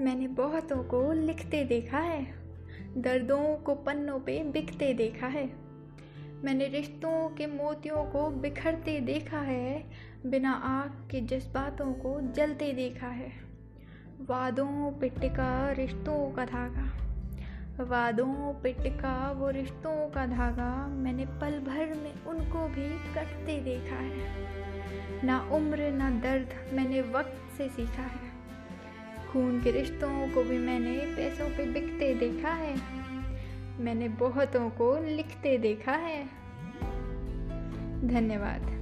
मैंने बहुतों को लिखते देखा है, दर्दों को पन्नों पे बिकते देखा है। मैंने रिश्तों के मोतियों को बिखरते देखा है, बिना आग के जज्बातों को जलते देखा है। वादों पे टिका रिश्तों का धागा, वादों पे टिका वो रिश्तों का धागा, मैंने पल भर में उनको भी कटते देखा है। ना उम्र, ना दर्द मैंने वक्त से सीखा है। खून के रिश्तों को भी मैंने पैसों पे बिकते देखा है। मैंने बहुतों को लिखते देखा है। धन्यवाद।